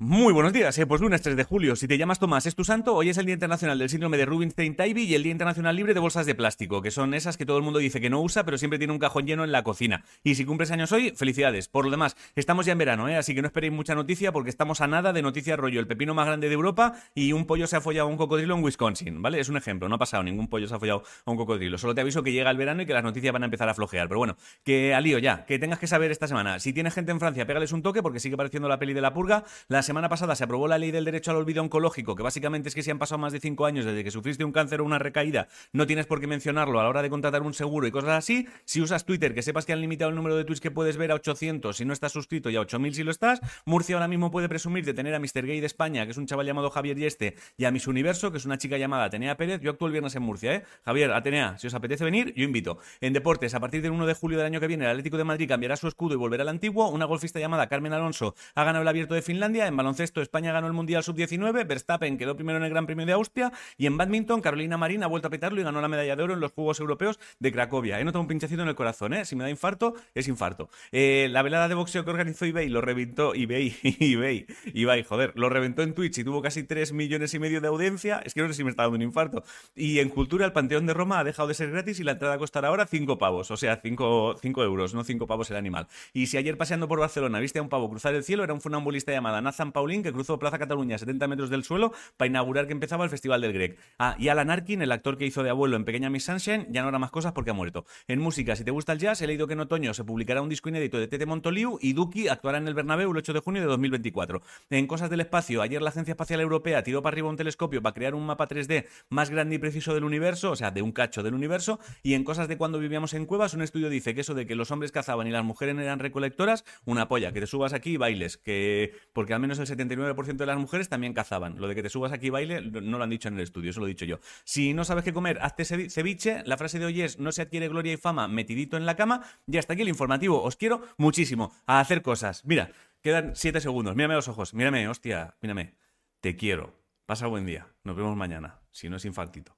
Muy buenos días, eh, pues lunes 3 de julio. Si te llamas Tomás, es tu santo. Hoy es el Día Internacional del Síndrome de Rubinstein-Tybee y el Día Internacional Libre de Bolsas de Plástico, que son esas que todo el mundo dice que no usa, pero siempre tiene un cajón lleno en la cocina. Y si cumples años hoy, felicidades. Por lo demás, estamos ya en verano, ¿eh? así que no esperéis mucha noticia porque estamos a nada de noticias rollo el pepino más grande de Europa y un pollo se ha follado a un cocodrilo en Wisconsin, ¿vale? Es un ejemplo, no ha pasado, ningún pollo se ha follado a un cocodrilo. Solo te aviso que llega el verano y que las noticias van a empezar a flojear. Pero bueno, que al lío ya, que tengas que saber esta semana. Si tienes gente en Francia, pégales un toque porque sigue pareciendo la peli de la purga. La semana pasada se aprobó la ley del derecho al olvido oncológico, que básicamente es que si han pasado más de 5 años desde que sufriste un cáncer o una recaída, no tienes por qué mencionarlo a la hora de contratar un seguro y cosas así. Si usas Twitter, que sepas que han limitado el número de tweets que puedes ver a 800 si no estás suscrito y a 8000 si lo estás. Murcia ahora mismo puede presumir de tener a Mr. Gay de España, que es un chaval llamado Javier Yeste, y a Miss Universo, que es una chica llamada Atenea Pérez. Yo actúo el viernes en Murcia, ¿eh? Javier, Atenea, si os apetece venir, yo invito. En deportes, a partir del 1 de julio del año que viene, el Atlético de Madrid cambiará su escudo y volverá al antiguo. Una golfista llamada Carmen Alonso ha ganado el abierto de Finlandia. Baloncesto, España ganó el Mundial Sub-19. Verstappen quedó primero en el Gran Premio de Austria y en badminton Carolina Marín ha vuelto a petarlo y ganó la medalla de oro en los Juegos Europeos de Cracovia. He notado un pinchacito en el corazón, ¿eh? Si me da infarto, es infarto. Eh, la velada de boxeo que organizó eBay lo reventó, eBay, eBay, eBay, joder, lo reventó en Twitch y tuvo casi 3 millones y medio de audiencia. Es que no sé si me está dando un infarto. Y en Cultura, el Panteón de Roma ha dejado de ser gratis y la entrada costará ahora 5 pavos, o sea, 5, 5 euros, no 5 pavos el animal. Y si ayer paseando por Barcelona viste a un pavo cruzar el cielo, era un funambulista llamado Nathan Paulín que cruzó Plaza Cataluña a 70 metros del suelo para inaugurar que empezaba el Festival del Greg. Ah, y Alan Arkin, el actor que hizo de abuelo en Pequeña Miss Sunshine, ya no hará más cosas porque ha muerto. En música, si te gusta el jazz, he leído que en otoño se publicará un disco inédito de Tete Montoliu y Duki actuará en el Bernabéu el 8 de junio de 2024. En cosas del espacio, ayer la Agencia Espacial Europea tiró para arriba un telescopio para crear un mapa 3D más grande y preciso del universo, o sea, de un cacho del universo, y en cosas de cuando vivíamos en cuevas, un estudio dice que eso de que los hombres cazaban y las mujeres eran recolectoras, una polla, que te subas aquí y bailes, que porque al menos el 79% de las mujeres también cazaban. Lo de que te subas aquí baile no lo han dicho en el estudio, eso lo he dicho yo. Si no sabes qué comer, hazte ceviche. La frase de hoy es, no se adquiere gloria y fama metidito en la cama. Y hasta aquí el informativo. Os quiero muchísimo a hacer cosas. Mira, quedan siete segundos. Mírame los ojos. Mírame, hostia, mírame. Te quiero. Pasa buen día. Nos vemos mañana. Si no es infartito.